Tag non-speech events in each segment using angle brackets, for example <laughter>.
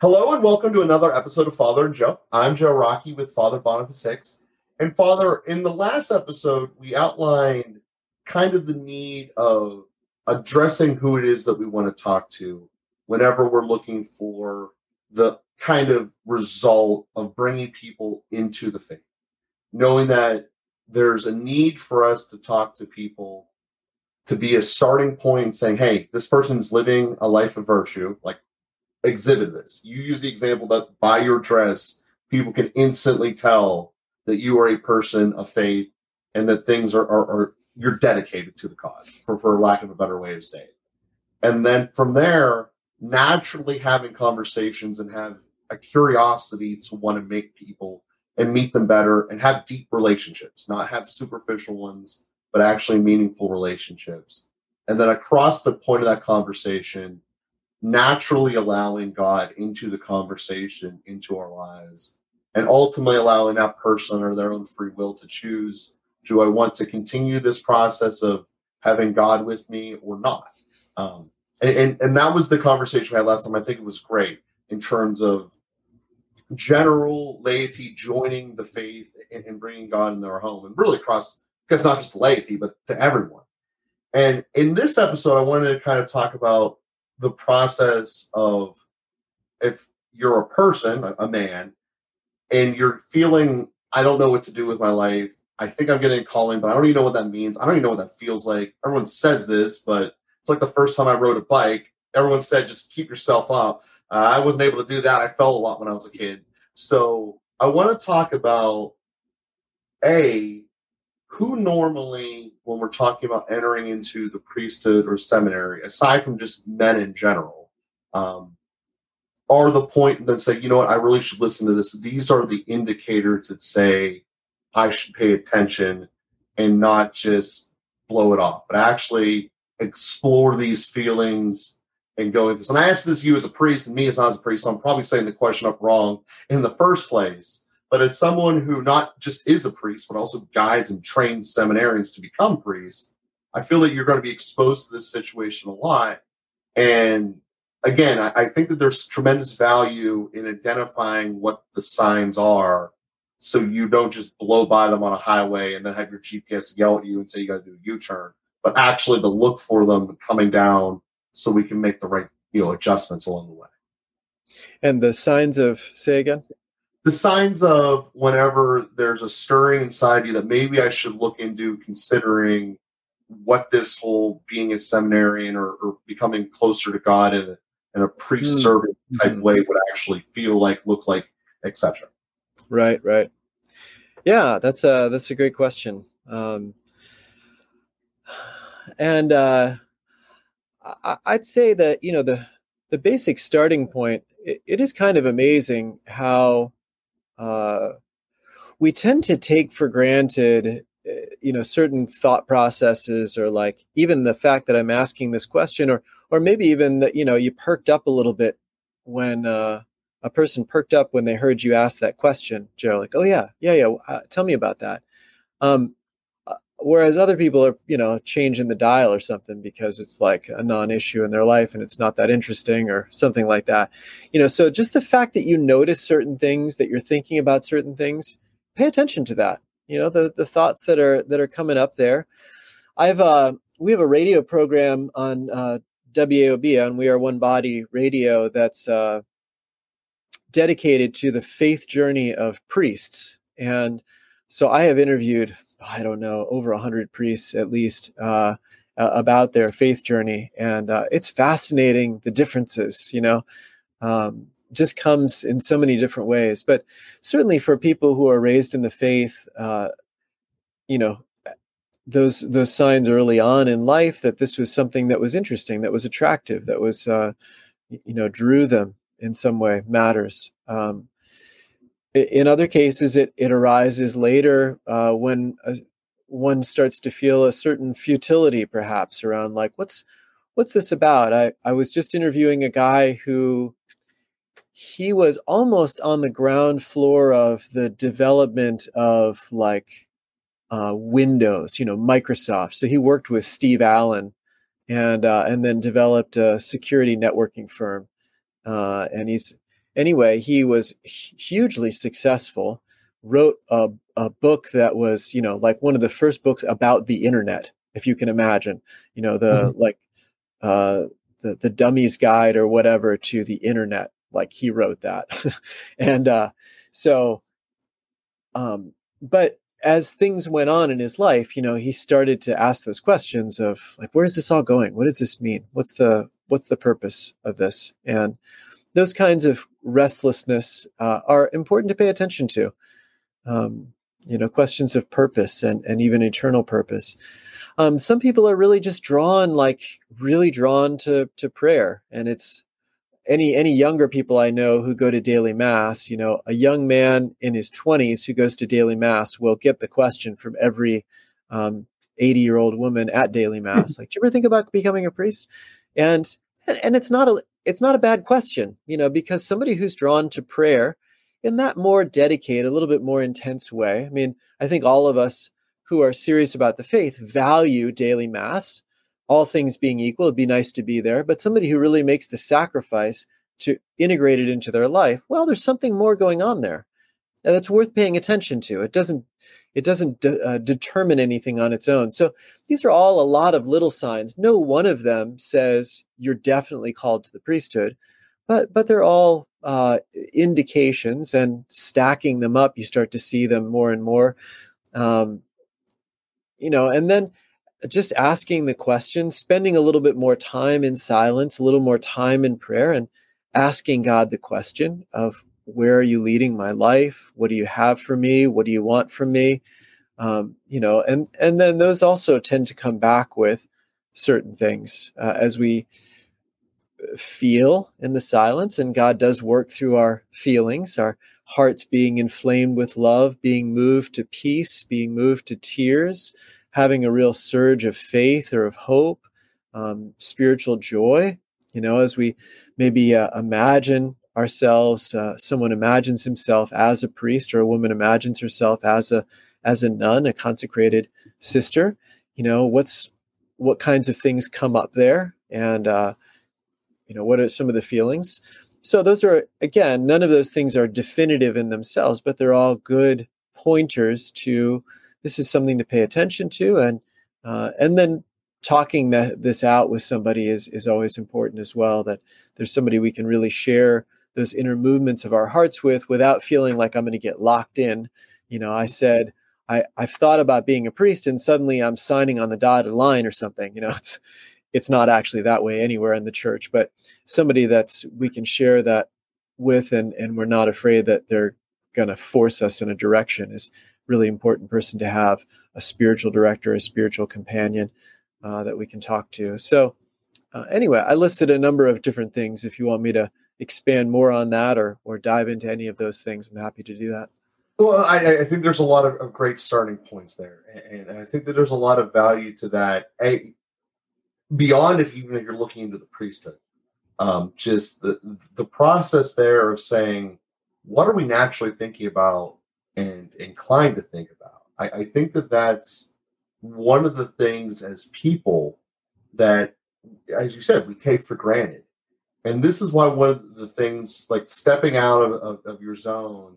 Hello and welcome to another episode of Father and Joe. I'm Joe Rocky with Father Boniface Hicks. And Father, in the last episode, we outlined kind of the need of addressing who it is that we want to talk to whenever we're looking for the kind of result of bringing people into the faith. Knowing that there's a need for us to talk to people to be a starting point saying, hey, this person's living a life of virtue, like exhibit this. You use the example that by your dress, people can instantly tell that you are a person of faith and that things are, are, are you're dedicated to the cause, for, for lack of a better way to say it. And then from there, naturally having conversations and have a curiosity to want to make people and meet them better and have deep relationships, not have superficial ones, but actually meaningful relationships. And then across the point of that conversation, naturally allowing God into the conversation, into our lives, and ultimately allowing that person or their own free will to choose do I want to continue this process of having God with me or not? Um, and, and, and that was the conversation we had last time. I think it was great in terms of general laity joining the faith and, and bringing God in their home and really across, because not just laity, but to everyone. And in this episode, I wanted to kind of talk about the process of if you're a person, a, man, and you're feeling, I don't know what to do with my life. I think I'm getting a calling, but I don't even know what that means. I don't even know what that feels like. Everyone says this, but it's like the first time I rode a bike. Everyone said just keep yourself up. Uh, I wasn't able to do that. I fell a lot when I was a kid. So I want to talk about a who normally, when we're talking about entering into the priesthood or seminary, aside from just men in general, um, are the point that say, you know what, I really should listen to this. These are the indicators that say I should pay attention and not just blow it off, but actually explore these feelings and go into this. And I ask this you as a priest and me as not as a priest, so I'm probably saying the question up wrong in the first place. But as someone who not just is a priest, but also guides and trains seminarians to become priests, I feel that you're going to be exposed to this situation a lot. And again, I, I think that there's tremendous value in identifying what the signs are so you don't just blow by them on a highway and then have your GPS yell at you and say you got to do a U-turn, but actually to look for them coming down so we can make the right you know adjustments along the way. And the signs of say again? The signs of whenever there's a stirring inside you that maybe I should look into considering what this whole being a seminarian or, or becoming closer to God in a, in a priest hmm. servant type mm-hmm. way would actually feel like, look like, etc. Right, right. Yeah, that's a that's a great question. Um, and uh, I, would say that you know the the basic starting point. it, it is kind of amazing how uh, we tend to take for granted eh, you know certain thought processes or like even the fact that i'm asking this question or or maybe even that you know you perked up a little bit when uh a person perked up when they heard you ask that question, Joe. Like, oh yeah, yeah, yeah. Uh, tell me about that. Um, whereas other people are, you know, changing the dial or something because it's like a non-issue in their life and it's not that interesting or something like that. You know, so just the fact that you notice certain things, that you're thinking about certain things, pay attention to that. You know, the the thoughts that are that are coming up there. I've uh, we have a radio program on uh, WAOB on We Are One Body Radio that's uh, dedicated to the faith journey of priests. And so I have interviewed, I don't know, over 100 priests at least uh, about their faith journey. And uh, it's fascinating the differences, you know, um, just comes in so many different ways. But certainly for people who are raised in the faith, uh, you know, those those signs early on in life that this was something that was interesting, that was attractive, that was uh, you know drew them in some way matters. Um, in other cases, it, it arises later uh, when a, one starts to feel a certain futility, perhaps around like what's what's this about? I, I was just interviewing a guy who he was almost on the ground floor of the development of like uh, Windows, you know, Microsoft. So he worked with Steve Allen and uh, and then developed a security networking firm uh, and he's anyway, he was hugely successful. Wrote a, a book that was, you know, like one of the first books about the internet, if you can imagine. You know, the mm-hmm. like uh, the the dummy's guide or whatever to the internet. Like he wrote that, <laughs> and uh, so, um, but as things went on in his life, you know, he started to ask those questions of like, where's this all going? What does this mean? What's the what's the purpose of this? And those kinds of restlessness uh, are important to pay attention to. Um, you know, questions of purpose and and even eternal purpose. Um, some people are really just drawn, like really drawn to to prayer, and it's any any younger people I know who go to daily mass, you know, a young man in his 20s who goes to daily mass will get the question from every um, 80 year old woman at daily <laughs> mass, like, "Do you ever think about becoming a priest?" And and it's not a it's not a bad question, you know, because somebody who's drawn to prayer in that more dedicated, a little bit more intense way. I mean, I think all of us who are serious about the faith value daily mass all things being equal, it'd be nice to be there. But somebody who really makes the sacrifice to integrate it into their life, well, there's something more going on there, and that's worth paying attention to. It doesn't it doesn't de- uh, determine anything on its own. So these are all a lot of little signs. No one of them says you're definitely called to the priesthood, but but they're all uh, indications, and stacking them up, you start to see them more and more. Um, you know, and then just asking the question, spending a little bit more time in silence, a little more time in prayer, and asking God the question of where are you leading my life? What do you have for me? What do you want from me? Um, you know, and and then those also tend to come back with certain things uh, as we feel in the silence, and God does work through our feelings, our hearts being inflamed with love, being moved to peace, being moved to tears having a real surge of faith or of hope, um, spiritual joy. You know, as we maybe uh, imagine ourselves, uh, someone imagines himself as a priest, or a woman imagines herself as a as a nun, a consecrated sister. You know, what's what kinds of things come up there, and uh, you know, what are some of the feelings? So those are again, none of those things are definitive in themselves, but they're all good pointers to this is something to pay attention to and uh, and then talking that, this out with somebody is is always important as well that there's somebody we can really share those inner movements of our hearts with without feeling like I'm going to get locked in you know I said I I've thought about being a priest and suddenly I'm signing on the dotted line or something you know <laughs> it's it's not actually that way anywhere in the church but somebody that's we can share that with and and we're not afraid that they're going to force us in a direction is really important person to have a spiritual director, a spiritual companion uh, that we can talk to. So, uh, anyway, I listed a number of different things. If you want me to expand more on that or or dive into any of those things, I'm happy to do that. Well, I, I think there's a lot of, of, great starting points there, and, and, I think that there's a lot of value to that. A, beyond if even you're looking into the priesthood, um, just the the process there of saying, what are we naturally thinking about and inclined to think about. I, I think that that's one of the things as people that, as you said, we take for granted. And this is why one of the things, like stepping out of, of, of your zone,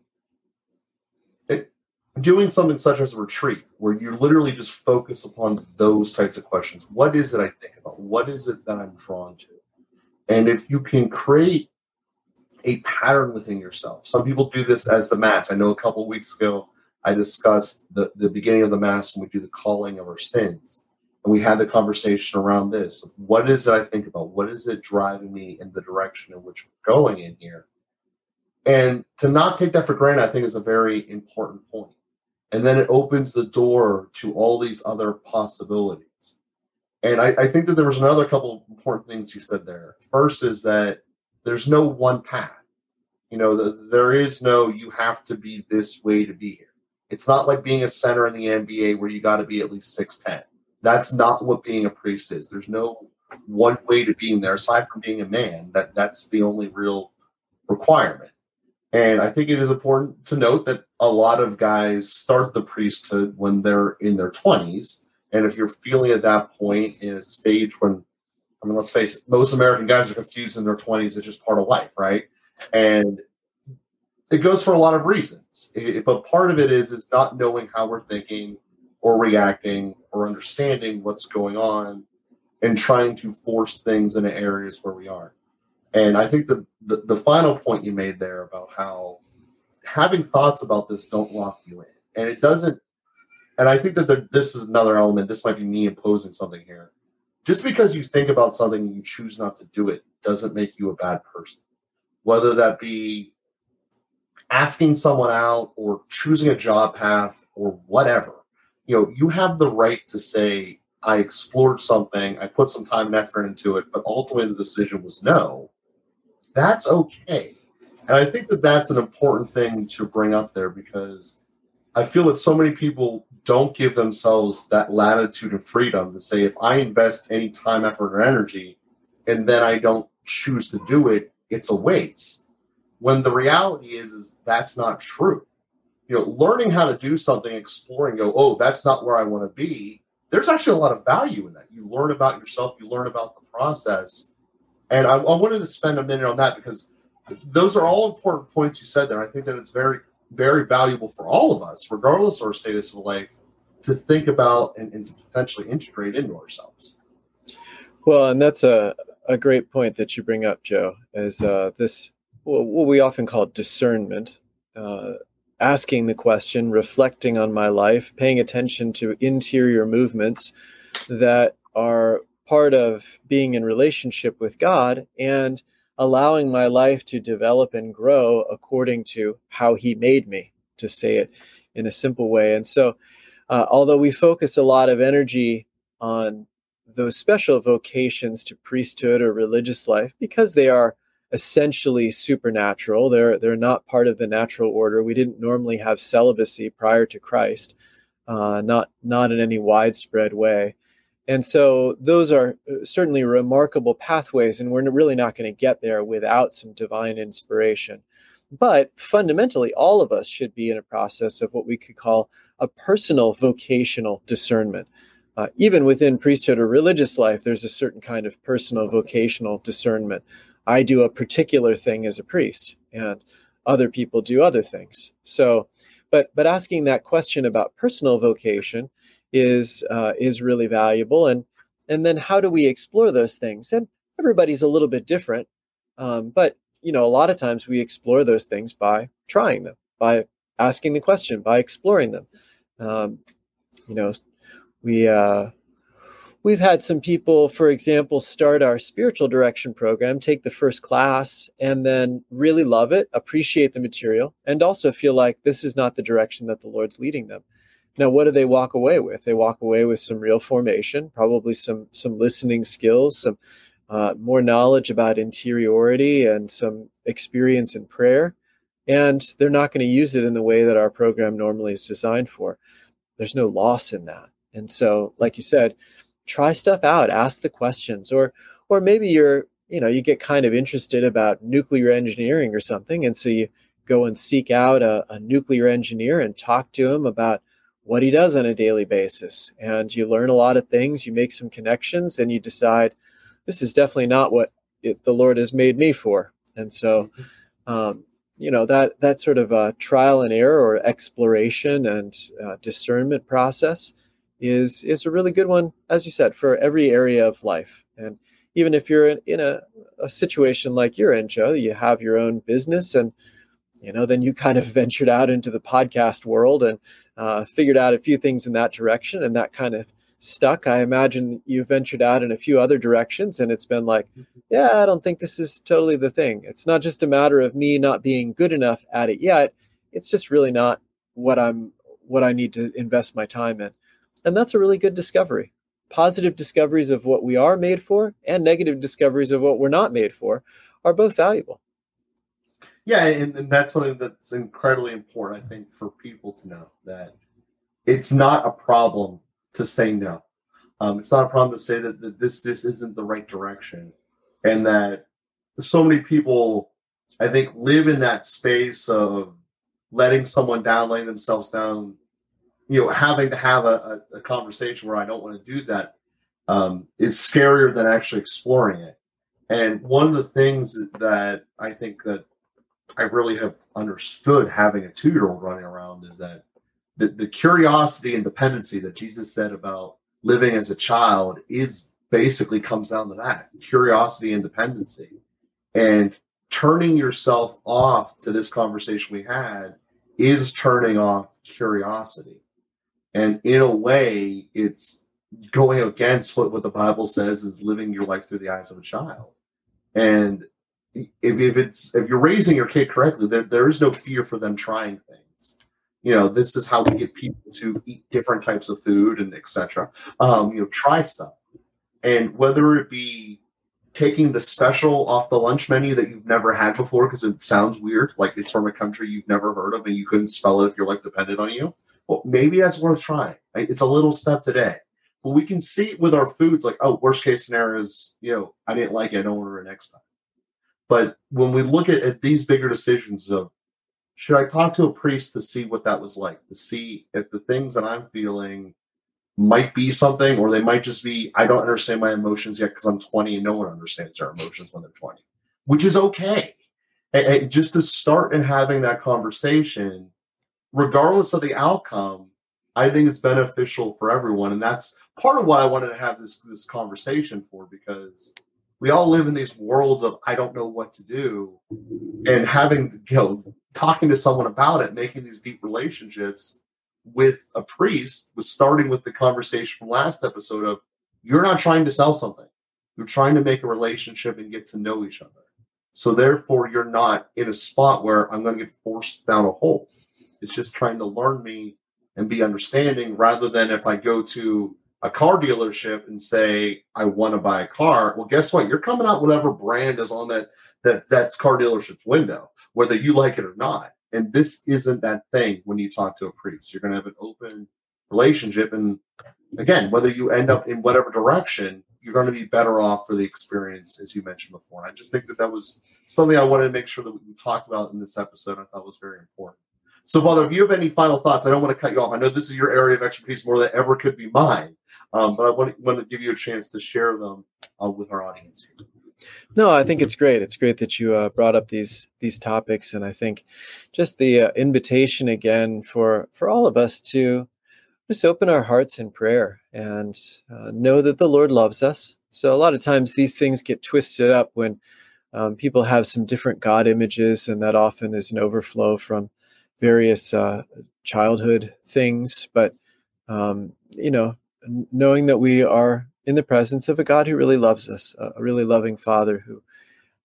doing something such as a retreat, where you literally just focus upon those types of questions. What is it I think What is it that I'm drawn to? And if you can create a pattern within yourself. Some people do this as the mass. I know a couple weeks ago I discussed the, the beginning of the mass when we do the calling of our sins. And we had the conversation around this. What is it I think about? What is it driving me in the direction in which we're going in here? And to not take that for granted, I think is a very important point. And then it opens the door to all these other possibilities. And I, I think that there was another couple of important things you said there. First is that there's no one path. You know, the, there is no you have to be this way to be here. It's not like being a center in the NBA where you got to be at least 6'10. That's not what being a priest is. There's no one way to being there aside from being a man. That that's the only real requirement. And I think it is important to note that a lot of guys start the priesthood when they're in their 20s. And if you're feeling at that point in a stage when I mean, let's face it, most American guys are confused in their 20s. It's just part of life, right? And it goes for a lot of reasons. It, but part of it is is not knowing how we're thinking or reacting or understanding what's going on and trying to force things into areas where we aren't. And I think the, the, the final point you made there about how having thoughts about this don't lock you in. And it doesn't and I think that there, this is another element. This might be me imposing something here. Just because you think about something and you choose not to do it doesn't make you a bad person. Whether that be asking someone out or choosing a job path or whatever, you know, you have the right to say, I explored something, I put some time and effort into it, but ultimately the decision was no. That's okay. And I think that that's an important thing to bring up there because I feel that so many people don't give themselves that latitude and freedom to say, if I invest any time, effort, or energy, and then I don't choose to do it, it's a waste. When the reality is, is that's not true. You know, learning how to do something, exploring, go, oh, that's not where I want to be. There's actually a lot of value in that. You learn about yourself, you learn about the process. And I, I wanted to spend a minute on that because those are all important points you said there. I think that it's very very valuable for all of us, regardless of our status of life, to think about and, and to potentially integrate into ourselves. Well, and that's a, a great point that you bring up, Joe, is uh, this what we often call discernment, uh, asking the question, reflecting on my life, paying attention to interior movements that are part of being in relationship with God and allowing my life to develop and grow according to how He made me, to say it in a simple way. And so, uh, although we focus a lot of energy on those special vocations to priesthood or religious life because they are essentially supernatural. They're they're not part of the natural order. We didn't normally have celibacy prior to Christ, uh, not not in any widespread way. And so those are uh, certainly remarkable pathways, and we're really not going to get there without some divine inspiration. But fundamentally, all of us should be in a process of what we could call a personal vocational discernment. Uh, even within priesthood or religious life, there's a certain kind of personal vocational discernment. I do a particular thing as a priest, and other people do other things. So, but but asking that question about personal vocation is uh, is really valuable and and then how do we explore those things? And everybody's a little bit different um, but you know a lot of times we explore those things by trying them by asking the question by exploring them. Um, you know we uh, we've had some people for example start our spiritual direction program take the first class and then really love it appreciate the material and also feel like this is not the direction that the lord's leading them now, what do they walk away with? They walk away with some real formation, probably some some listening skills, some uh, more knowledge about interiority, and some experience in prayer. And they're not going to use it in the way that our program normally is designed for. There's no loss in that. And so, like you said, try stuff out, ask the questions, or or maybe you're you know you get kind of interested about nuclear engineering or something, and so you go and seek out a, a nuclear engineer and talk to him about what he does on a daily basis. And you learn a lot of things, you make some connections, and you decide this is definitely not what it, the Lord has made me for. And so, mm-hmm. um, you know that that sort of uh, trial and error or exploration and uh, discernment process is is a really good one, as you said, for every area of life. And even if you're in, in a, a situation like you're in, Joe, you have your own business and you know, then you kind of <laughs> ventured out into the podcast world and uh, figured out a few things in that direction, and that kind of stuck. I imagine you ventured out in a few other directions, and it's been like, mm-hmm. yeah, I don't think this is totally the thing. It's not just a matter of me not being good enough at it yet. It's just really not what I'm what I need to invest my time in, and that's a really good discovery. Positive discoveries of what we are made for and negative discoveries of what we're not made for are both valuable yeah, and, and that's something that's incredibly important, I think, for people to know that it's not a problem to say no. Um, it's not a problem to say that, that this this isn't the right direction, and that so many people, I think, live in that space of letting someone down, letting themselves down, you know, having to have a, a, a conversation where I don't want to do that um, is scarier than actually exploring it. And one of the things that I think that I really have understood having a two year old running around is that the, the curiosity and dependency that Jesus said about living as a child is basically comes down to that curiosity and dependency. And turning yourself off to this conversation we had is turning off curiosity. And in a way, it's going against what, what the Bible says is living your life through the eyes of a child. And if, if it's if you're raising your kid correctly, there, there is no fear for them trying things. You know, this is how we get people to eat different types of food and etc. Um, you know, try stuff. And whether it be taking the special off the lunch menu that you've never had before because it sounds weird, like it's from a country you've never heard of and you couldn't spell it if your life depended on you. Well, maybe that's worth trying. It's a little step today. But we can see with our foods, like, oh, worst case scenario is, you know, I didn't like it, I don't order it next time. But when we look at, at these bigger decisions of should I talk to a priest to see what that was like, to see if the things that I'm feeling might be something, or they might just be, I don't understand my emotions yet because I'm 20 and no one understands their emotions when they're 20, which is okay. And, and just to start and having that conversation, regardless of the outcome, I think it's beneficial for everyone. And that's part of why I wanted to have this this conversation for because we all live in these worlds of I don't know what to do, and having you know talking to someone about it, making these deep relationships with a priest was starting with the conversation from last episode of you're not trying to sell something, you're trying to make a relationship and get to know each other. So therefore, you're not in a spot where I'm going to get forced down a hole. It's just trying to learn me and be understanding rather than if I go to a car dealership and say I want to buy a car, well, guess what? You're coming out whatever brand is on that that that's car dealership's window, whether you like it or not. And this isn't that thing when you talk to a priest. You're going to have an open relationship, and again, whether you end up in whatever direction, you're going to be better off for the experience, as you mentioned before. And I just think that that was something I wanted to make sure that we talked about in this episode. I thought was very important. So, Father, if you have any final thoughts, I don't want to cut you off. I know this is your area of expertise more than ever could be mine, um, but I want, want, to give you a chance to share them uh, with our audience. No, I think it's great. It's great that you uh, brought up these these topics, and I think just the uh, invitation again for for all of us to just open our hearts in prayer and uh, know that the Lord loves us. So a lot of times these things get twisted up when um, people have some different God images, and that often is an overflow from various uh, childhood things, but um, you know, knowing that we are in the presence of a God who really loves us, a really loving Father who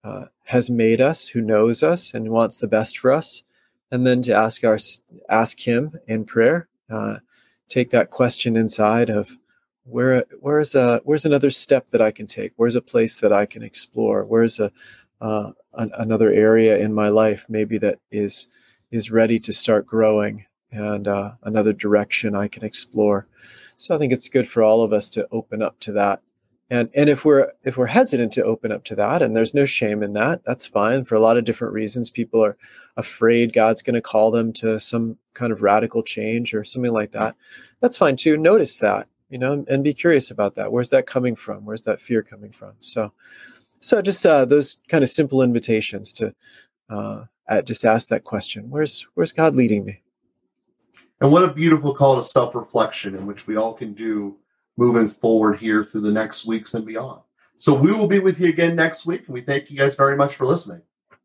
uh, has made us, who knows us, and wants the best for us, and then to ask our ask Him in prayer, uh, take that question inside of where where's a where's another step that I can take? Where's a place that I can explore? Where's a uh, an, another area in my life maybe that is is ready to start growing and uh, another direction I can explore. So I think it's good for all of us to open up to that. And and if we're if we're hesitant to open up to that, and there's no shame in that, that's fine. For a lot of different reasons, people are afraid God's going to call them to some kind of radical change or something like that. That's fine too. Notice that, you know, and be curious about that. Where's that coming from? Where's that fear coming from? So, so just uh, those kind of simple invitations to uh, just ask that question. Where's where's god leading me? And what a beautiful call to self-reflection in which we all can do moving forward here through the next weeks and beyond. So we will be with you again next week and we thank you guys very much for listening